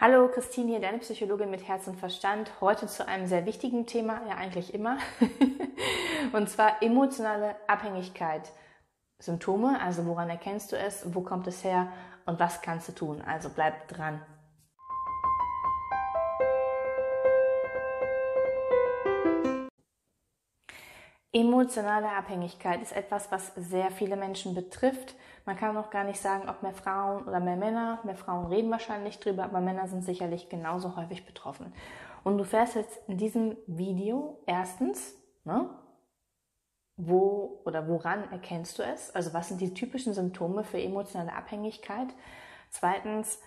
Hallo, Christine hier, deine Psychologin mit Herz und Verstand. Heute zu einem sehr wichtigen Thema, ja eigentlich immer, und zwar emotionale Abhängigkeit. Symptome, also woran erkennst du es, wo kommt es her und was kannst du tun? Also bleib dran. Emotionale Abhängigkeit ist etwas, was sehr viele Menschen betrifft. Man kann noch gar nicht sagen, ob mehr Frauen oder mehr Männer. Mehr Frauen reden wahrscheinlich drüber, aber Männer sind sicherlich genauso häufig betroffen. Und du fährst jetzt in diesem Video erstens, ne, wo oder woran erkennst du es? Also was sind die typischen Symptome für emotionale Abhängigkeit? Zweitens,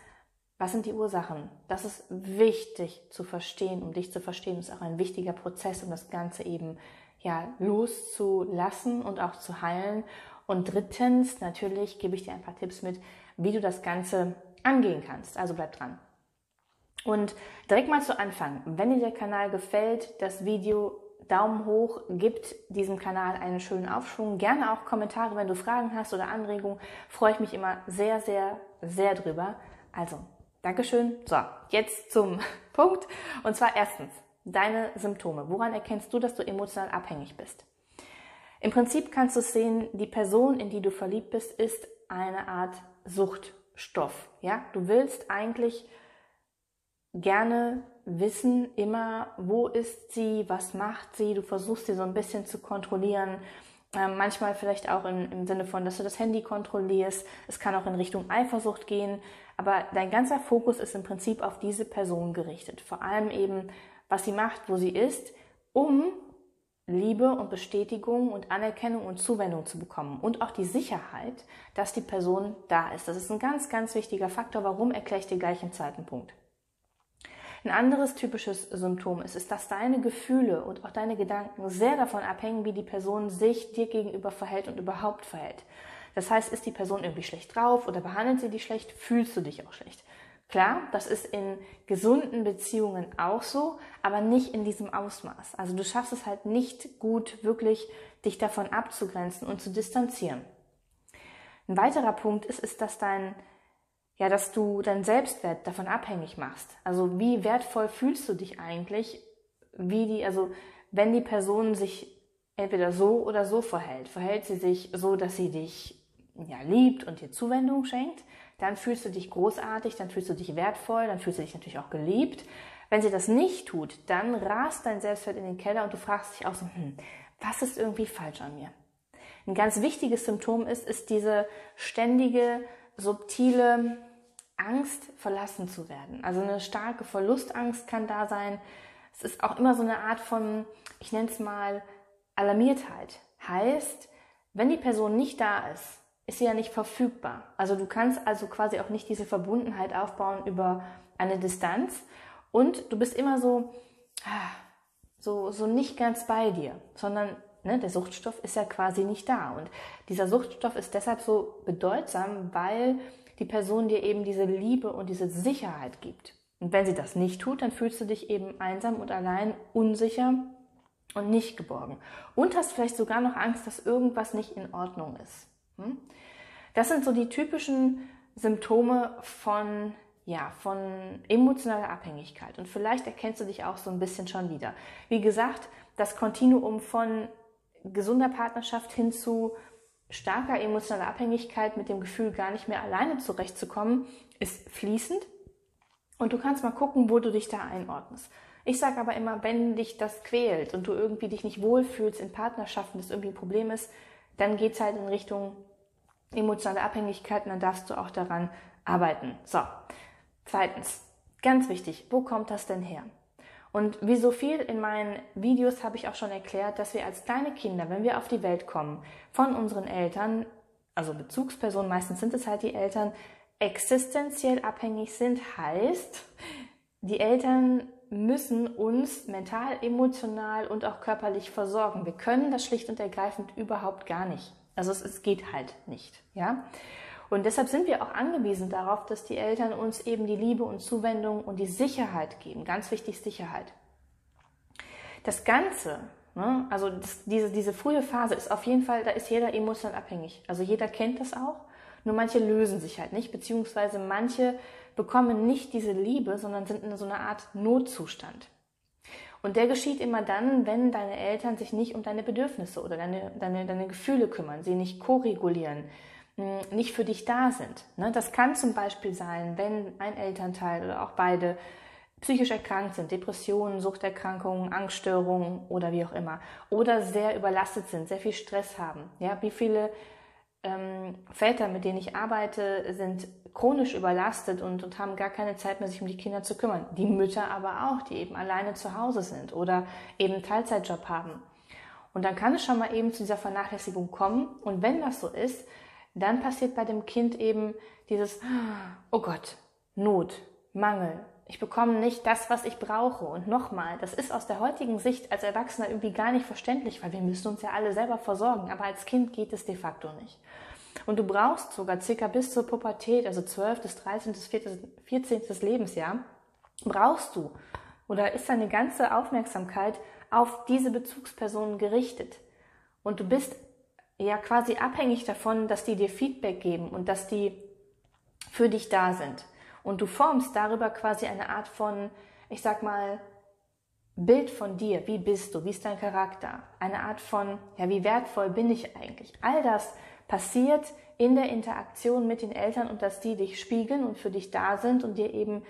was sind die Ursachen? Das ist wichtig zu verstehen, um dich zu verstehen. Ist auch ein wichtiger Prozess, um das Ganze eben ja, loszulassen und auch zu heilen. Und drittens, natürlich gebe ich dir ein paar Tipps mit, wie du das Ganze angehen kannst. Also bleib dran. Und direkt mal zu Anfang, wenn dir der Kanal gefällt, das Video Daumen hoch, gibt diesem Kanal einen schönen Aufschwung. Gerne auch Kommentare, wenn du Fragen hast oder Anregungen. Freue ich mich immer sehr, sehr, sehr drüber. Also, Dankeschön. So, jetzt zum Punkt. Und zwar erstens, deine Symptome? Woran erkennst du, dass du emotional abhängig bist? Im Prinzip kannst du sehen, die Person, in die du verliebt bist, ist eine Art Suchtstoff. Ja, du willst eigentlich gerne wissen immer, wo ist sie, was macht sie. Du versuchst sie so ein bisschen zu kontrollieren. Ähm, manchmal vielleicht auch in, im Sinne von, dass du das Handy kontrollierst. Es kann auch in Richtung Eifersucht gehen. Aber dein ganzer Fokus ist im Prinzip auf diese Person gerichtet. Vor allem eben was sie macht, wo sie ist, um Liebe und Bestätigung und Anerkennung und Zuwendung zu bekommen und auch die Sicherheit, dass die Person da ist. Das ist ein ganz, ganz wichtiger Faktor. Warum erkläre ich dir gleich im zweiten Punkt. Ein anderes typisches Symptom ist, ist, dass deine Gefühle und auch deine Gedanken sehr davon abhängen, wie die Person sich dir gegenüber verhält und überhaupt verhält. Das heißt, ist die Person irgendwie schlecht drauf oder behandelt sie dich schlecht, fühlst du dich auch schlecht. Klar, das ist in gesunden Beziehungen auch so, aber nicht in diesem Ausmaß. Also du schaffst es halt nicht gut, wirklich dich davon abzugrenzen und zu distanzieren. Ein weiterer Punkt ist, ist, dass dein, ja, dass du deinen Selbstwert davon abhängig machst. Also wie wertvoll fühlst du dich eigentlich, wie die, also wenn die Person sich entweder so oder so verhält. Verhält sie sich so, dass sie dich ja, liebt und dir Zuwendung schenkt, dann fühlst du dich großartig, dann fühlst du dich wertvoll, dann fühlst du dich natürlich auch geliebt. Wenn sie das nicht tut, dann rast dein Selbstwert in den Keller und du fragst dich auch so, hm, was ist irgendwie falsch an mir? Ein ganz wichtiges Symptom ist, ist diese ständige, subtile Angst, verlassen zu werden. Also eine starke Verlustangst kann da sein. Es ist auch immer so eine Art von, ich nenne es mal, Alarmiertheit. Heißt, wenn die Person nicht da ist, ist sie ja nicht verfügbar. Also du kannst also quasi auch nicht diese Verbundenheit aufbauen über eine Distanz und du bist immer so, ah, so, so nicht ganz bei dir, sondern ne, der Suchtstoff ist ja quasi nicht da. Und dieser Suchtstoff ist deshalb so bedeutsam, weil die Person dir eben diese Liebe und diese Sicherheit gibt. Und wenn sie das nicht tut, dann fühlst du dich eben einsam und allein, unsicher und nicht geborgen. Und hast vielleicht sogar noch Angst, dass irgendwas nicht in Ordnung ist. Hm? Das sind so die typischen Symptome von ja, von emotionaler Abhängigkeit. Und vielleicht erkennst du dich auch so ein bisschen schon wieder. Wie gesagt, das Kontinuum von gesunder Partnerschaft hin zu starker emotionaler Abhängigkeit mit dem Gefühl, gar nicht mehr alleine zurechtzukommen, ist fließend. Und du kannst mal gucken, wo du dich da einordnest. Ich sage aber immer, wenn dich das quält und du irgendwie dich nicht wohlfühlst in Partnerschaften, das irgendwie ein Problem ist, dann geht's halt in Richtung emotionale Abhängigkeiten, dann darfst du auch daran arbeiten. So, zweitens, ganz wichtig, wo kommt das denn her? Und wie so viel in meinen Videos habe ich auch schon erklärt, dass wir als kleine Kinder, wenn wir auf die Welt kommen, von unseren Eltern, also Bezugspersonen, meistens sind es halt die Eltern, existenziell abhängig sind, heißt, die Eltern müssen uns mental, emotional und auch körperlich versorgen. Wir können das schlicht und ergreifend überhaupt gar nicht. Also es, es geht halt nicht, ja. Und deshalb sind wir auch angewiesen darauf, dass die Eltern uns eben die Liebe und Zuwendung und die Sicherheit geben. Ganz wichtig Sicherheit. Das Ganze, ne, also das, diese, diese frühe Phase ist auf jeden Fall, da ist jeder emotional abhängig. Also jeder kennt das auch. Nur manche lösen sich halt nicht, beziehungsweise manche bekommen nicht diese Liebe, sondern sind in so einer Art Notzustand. Und der geschieht immer dann, wenn deine Eltern sich nicht um deine Bedürfnisse oder deine, deine, deine Gefühle kümmern, sie nicht koregulieren, hm, nicht für dich da sind. Ne? Das kann zum Beispiel sein, wenn ein Elternteil oder auch beide psychisch erkrankt sind, Depressionen, Suchterkrankungen, Angststörungen oder wie auch immer, oder sehr überlastet sind, sehr viel Stress haben. Ja, wie viele ähm, Väter, mit denen ich arbeite, sind chronisch überlastet und, und haben gar keine Zeit mehr, sich um die Kinder zu kümmern. Die Mütter aber auch, die eben alleine zu Hause sind oder eben einen Teilzeitjob haben. Und dann kann es schon mal eben zu dieser Vernachlässigung kommen. Und wenn das so ist, dann passiert bei dem Kind eben dieses, oh Gott, Not, Mangel. Ich bekomme nicht das, was ich brauche. Und nochmal, das ist aus der heutigen Sicht als Erwachsener irgendwie gar nicht verständlich, weil wir müssen uns ja alle selber versorgen. Aber als Kind geht es de facto nicht. Und du brauchst sogar circa bis zur Pubertät, also 12. bis 13. bis 14. Lebensjahr, brauchst du oder ist deine ganze Aufmerksamkeit auf diese Bezugspersonen gerichtet. Und du bist ja quasi abhängig davon, dass die dir Feedback geben und dass die für dich da sind. Und du formst darüber quasi eine Art von, ich sag mal, Bild von dir. Wie bist du? Wie ist dein Charakter? Eine Art von, ja, wie wertvoll bin ich eigentlich? All das passiert in der Interaktion mit den Eltern und dass die dich spiegeln und für dich da sind und dir eben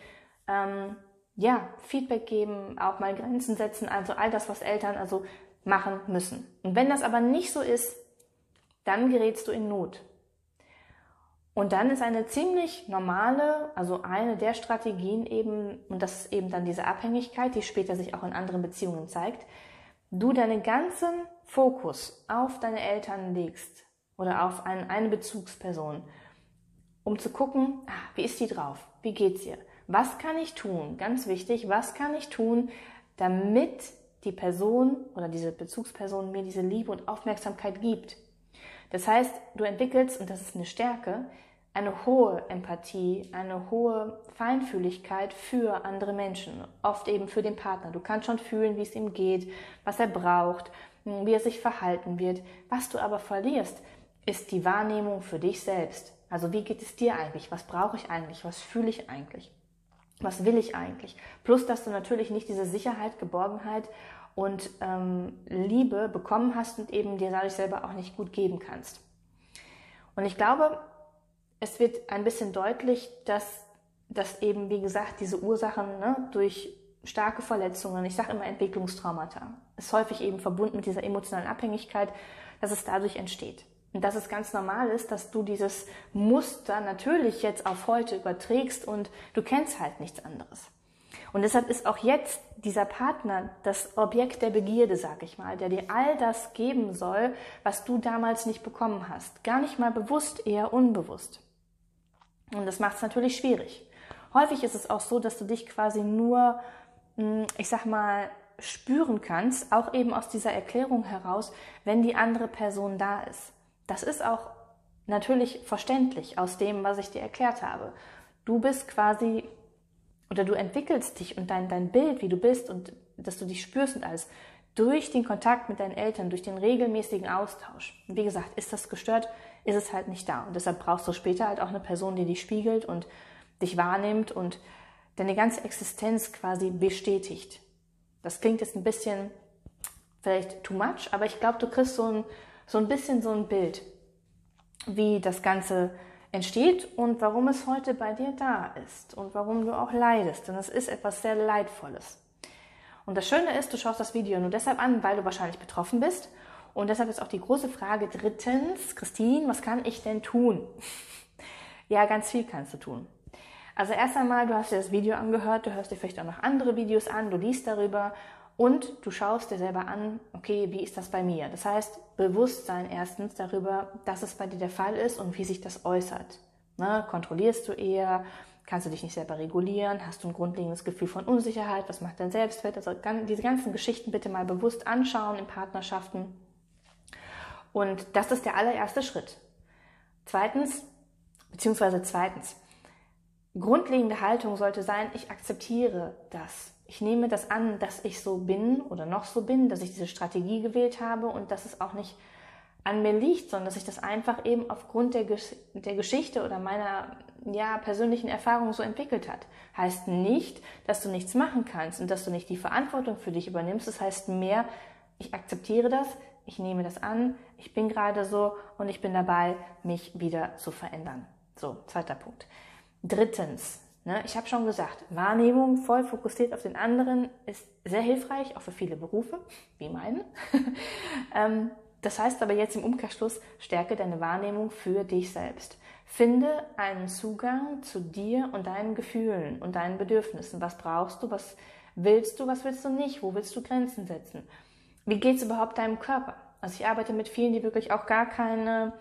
ähm, ja Feedback geben, auch mal Grenzen setzen, also all das, was Eltern also machen müssen. Und wenn das aber nicht so ist, dann gerätst du in Not. Und dann ist eine ziemlich normale, also eine der Strategien eben, und das ist eben dann diese Abhängigkeit, die später sich auch in anderen Beziehungen zeigt, du deinen ganzen Fokus auf deine Eltern legst, oder auf ein, eine Bezugsperson, um zu gucken, ah, wie ist die drauf? Wie geht's ihr? Was kann ich tun? Ganz wichtig, was kann ich tun, damit die Person oder diese Bezugsperson mir diese Liebe und Aufmerksamkeit gibt? Das heißt, du entwickelst, und das ist eine Stärke, eine hohe Empathie, eine hohe Feinfühligkeit für andere Menschen, oft eben für den Partner. Du kannst schon fühlen, wie es ihm geht, was er braucht, wie er sich verhalten wird. Was du aber verlierst, ist die Wahrnehmung für dich selbst. Also wie geht es dir eigentlich? Was brauche ich eigentlich? Was fühle ich eigentlich? Was will ich eigentlich? Plus, dass du natürlich nicht diese Sicherheit, Geborgenheit und ähm, Liebe bekommen hast und eben dir dadurch selber auch nicht gut geben kannst. Und ich glaube, es wird ein bisschen deutlich, dass, dass eben, wie gesagt, diese Ursachen ne, durch starke Verletzungen, ich sage immer Entwicklungstraumata, ist häufig eben verbunden mit dieser emotionalen Abhängigkeit, dass es dadurch entsteht. Und dass es ganz normal ist, dass du dieses Muster natürlich jetzt auf heute überträgst und du kennst halt nichts anderes. Und deshalb ist auch jetzt dieser Partner das Objekt der Begierde, sag ich mal, der dir all das geben soll, was du damals nicht bekommen hast. Gar nicht mal bewusst, eher unbewusst. Und das macht es natürlich schwierig. Häufig ist es auch so, dass du dich quasi nur, hm, ich sag mal, spüren kannst, auch eben aus dieser Erklärung heraus, wenn die andere Person da ist. Das ist auch natürlich verständlich aus dem, was ich dir erklärt habe. Du bist quasi oder du entwickelst dich und dein, dein Bild, wie du bist und dass du dich spürst und alles durch den Kontakt mit deinen Eltern, durch den regelmäßigen Austausch. Wie gesagt, ist das gestört, ist es halt nicht da. Und deshalb brauchst du später halt auch eine Person, die dich spiegelt und dich wahrnimmt und deine ganze Existenz quasi bestätigt. Das klingt jetzt ein bisschen vielleicht too much, aber ich glaube, du kriegst so ein so ein bisschen so ein Bild, wie das Ganze entsteht und warum es heute bei dir da ist und warum du auch leidest. Denn es ist etwas sehr Leidvolles. Und das Schöne ist, du schaust das Video nur deshalb an, weil du wahrscheinlich betroffen bist. Und deshalb ist auch die große Frage drittens, Christine, was kann ich denn tun? ja, ganz viel kannst du tun. Also erst einmal, du hast dir das Video angehört, du hörst dir vielleicht auch noch andere Videos an, du liest darüber und du schaust dir selber an, okay, wie ist das bei mir? Das heißt, Bewusstsein erstens darüber, dass es bei dir der Fall ist und wie sich das äußert. Ne? Kontrollierst du eher? Kannst du dich nicht selber regulieren? Hast du ein grundlegendes Gefühl von Unsicherheit? Was macht dein Selbstwert? Also diese ganzen Geschichten bitte mal bewusst anschauen in Partnerschaften. Und das ist der allererste Schritt. Zweitens, beziehungsweise zweitens, grundlegende Haltung sollte sein, ich akzeptiere das ich nehme das an, dass ich so bin oder noch so bin, dass ich diese Strategie gewählt habe und dass es auch nicht an mir liegt, sondern dass sich das einfach eben aufgrund der, Gesch der Geschichte oder meiner ja, persönlichen Erfahrung so entwickelt hat. Heißt nicht, dass du nichts machen kannst und dass du nicht die Verantwortung für dich übernimmst. Das heißt mehr, ich akzeptiere das, ich nehme das an, ich bin gerade so und ich bin dabei, mich wieder zu verändern. So, zweiter Punkt. Drittens, ne, ich habe schon gesagt, Wahrnehmung voll fokussiert auf den anderen ist sehr hilfreich, auch für viele Berufe, wie meinen. ähm, das heißt aber jetzt im Umkehrschluss, stärke deine Wahrnehmung für dich selbst. Finde einen Zugang zu dir und deinen Gefühlen und deinen Bedürfnissen. Was brauchst du? Was willst du? Was willst du nicht? Wo willst du Grenzen setzen? Wie geht es überhaupt deinem Körper? Also ich arbeite mit vielen, die wirklich auch gar keine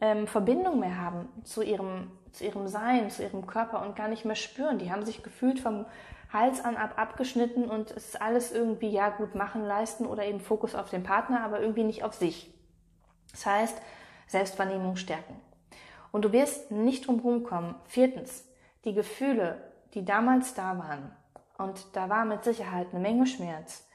ähm, Verbindung mehr haben zu ihrem, zu ihrem Sein, zu ihrem Körper und gar nicht mehr spüren. Die haben sich gefühlt vom Hals an ab abgeschnitten und es ist alles irgendwie, ja, gut machen, leisten oder eben Fokus auf den Partner, aber irgendwie nicht auf sich. Das heißt, Selbstwahrnehmung stärken. Und du wirst nicht drum kommen. Viertens, die Gefühle, die damals da waren, und da war mit Sicherheit eine Menge Schmerz,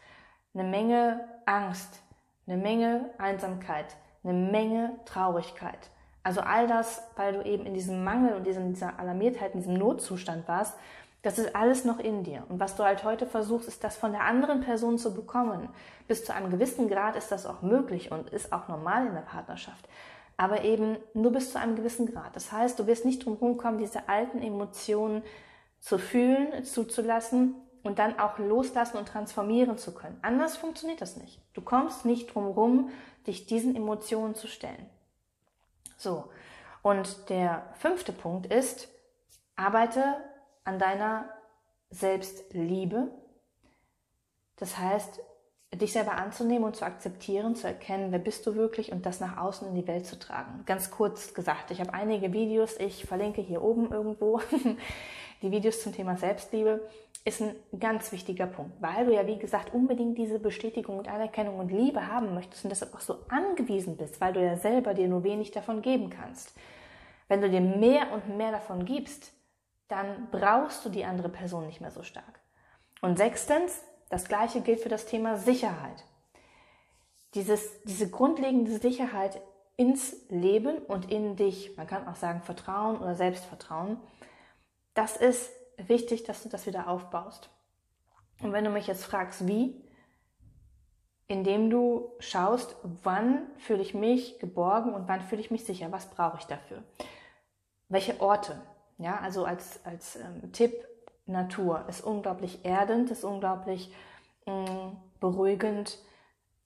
eine Menge Angst, eine Menge Einsamkeit, eine Menge Traurigkeit. Also all das, weil du eben in diesem Mangel und dieser Alarmiertheit, in diesem Notzustand warst das ist alles noch in dir. Und was du halt heute versuchst, ist das von der anderen Person zu bekommen. Bis zu einem gewissen Grad ist das auch möglich und ist auch normal in der Partnerschaft. Aber eben nur bis zu einem gewissen Grad. Das heißt, du wirst nicht drum kommen, diese alten Emotionen zu fühlen, zuzulassen und dann auch loslassen und transformieren zu können. Anders funktioniert das nicht. Du kommst nicht drum rum, dich diesen Emotionen zu stellen. So. Und der fünfte Punkt ist, arbeite an deiner Selbstliebe. Das heißt, dich selber anzunehmen und zu akzeptieren, zu erkennen, wer bist du wirklich und das nach außen in die Welt zu tragen. Ganz kurz gesagt, ich habe einige Videos, ich verlinke hier oben irgendwo die Videos zum Thema Selbstliebe, ist ein ganz wichtiger Punkt, weil du ja, wie gesagt, unbedingt diese Bestätigung und Anerkennung und Liebe haben möchtest und deshalb auch so angewiesen bist, weil du ja selber dir nur wenig davon geben kannst. Wenn du dir mehr und mehr davon gibst, dann brauchst du die andere Person nicht mehr so stark. Und sechstens, das gleiche gilt für das Thema Sicherheit. Dieses, diese grundlegende Sicherheit ins Leben und in dich, man kann auch sagen Vertrauen oder Selbstvertrauen, das ist wichtig, dass du das wieder aufbaust. Und wenn du mich jetzt fragst, wie, indem du schaust, wann fühle ich mich geborgen und wann fühle ich mich sicher, was brauche ich dafür? Welche Orte? Ja, also als, als ähm, Tipp, Natur ist unglaublich erdend, ist unglaublich mh, mm, beruhigend.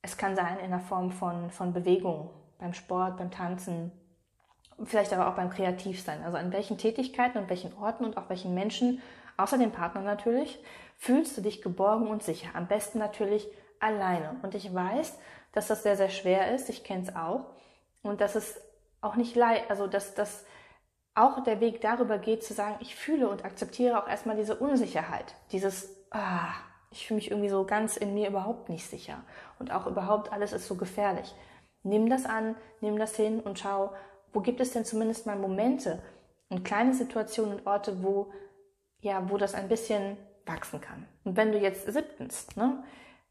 Es kann sein in der Form von, von Bewegung, beim Sport, beim Tanzen, vielleicht aber auch beim Kreativsein. Also an welchen Tätigkeiten und welchen Orten und auch welchen Menschen, außer dem Partner natürlich, fühlst du dich geborgen und sicher. Am besten natürlich alleine. Und ich weiß, dass das sehr, sehr schwer ist. Ich kenne es auch. Und dass es auch nicht leid, also dass das auch der Weg darüber geht, zu sagen, ich fühle und akzeptiere auch erstmal diese Unsicherheit, dieses, ah, ich fühle mich irgendwie so ganz in mir überhaupt nicht sicher und auch überhaupt alles ist so gefährlich. Nimm das an, nimm das hin und schau, wo gibt es denn zumindest mal Momente und kleine Situationen und Orte, wo, ja, wo das ein bisschen wachsen kann. Und wenn du jetzt siebtens, ne,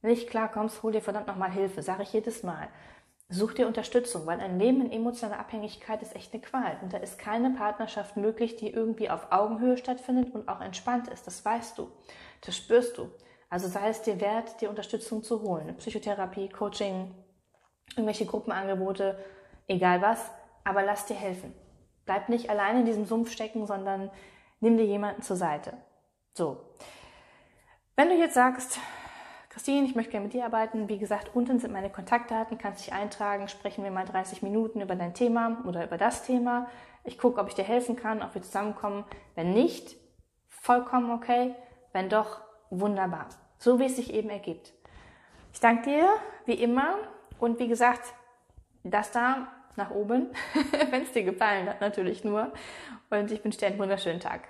nicht klarkommst, hol dir verdammt nochmal Hilfe, sage ich jedes Mal. Such dir Unterstützung, weil ein Leben in emotionaler Abhängigkeit ist echt eine Qual. Und da ist keine Partnerschaft möglich, die irgendwie auf Augenhöhe stattfindet und auch entspannt ist. Das weißt du. Das spürst du. Also sei es dir wert, dir Unterstützung zu holen. Psychotherapie, Coaching, irgendwelche Gruppenangebote, egal was. Aber lass dir helfen. Bleib nicht allein in diesem Sumpf stecken, sondern nimm dir jemanden zur Seite. So. Wenn du jetzt sagst, Christine, ich möchte gerne mit dir arbeiten. Wie gesagt, unten sind meine Kontaktdaten, kannst dich eintragen, sprechen wir mal 30 Minuten über dein Thema oder über das Thema. Ich gucke, ob ich dir helfen kann, ob wir zusammenkommen. Wenn nicht, vollkommen okay. Wenn doch, wunderbar. So wie es sich eben ergibt. Ich danke dir, wie immer. Und wie gesagt, das da nach oben, wenn es dir gefallen hat, natürlich nur. Und ich wünsche dir einen wunderschönen Tag.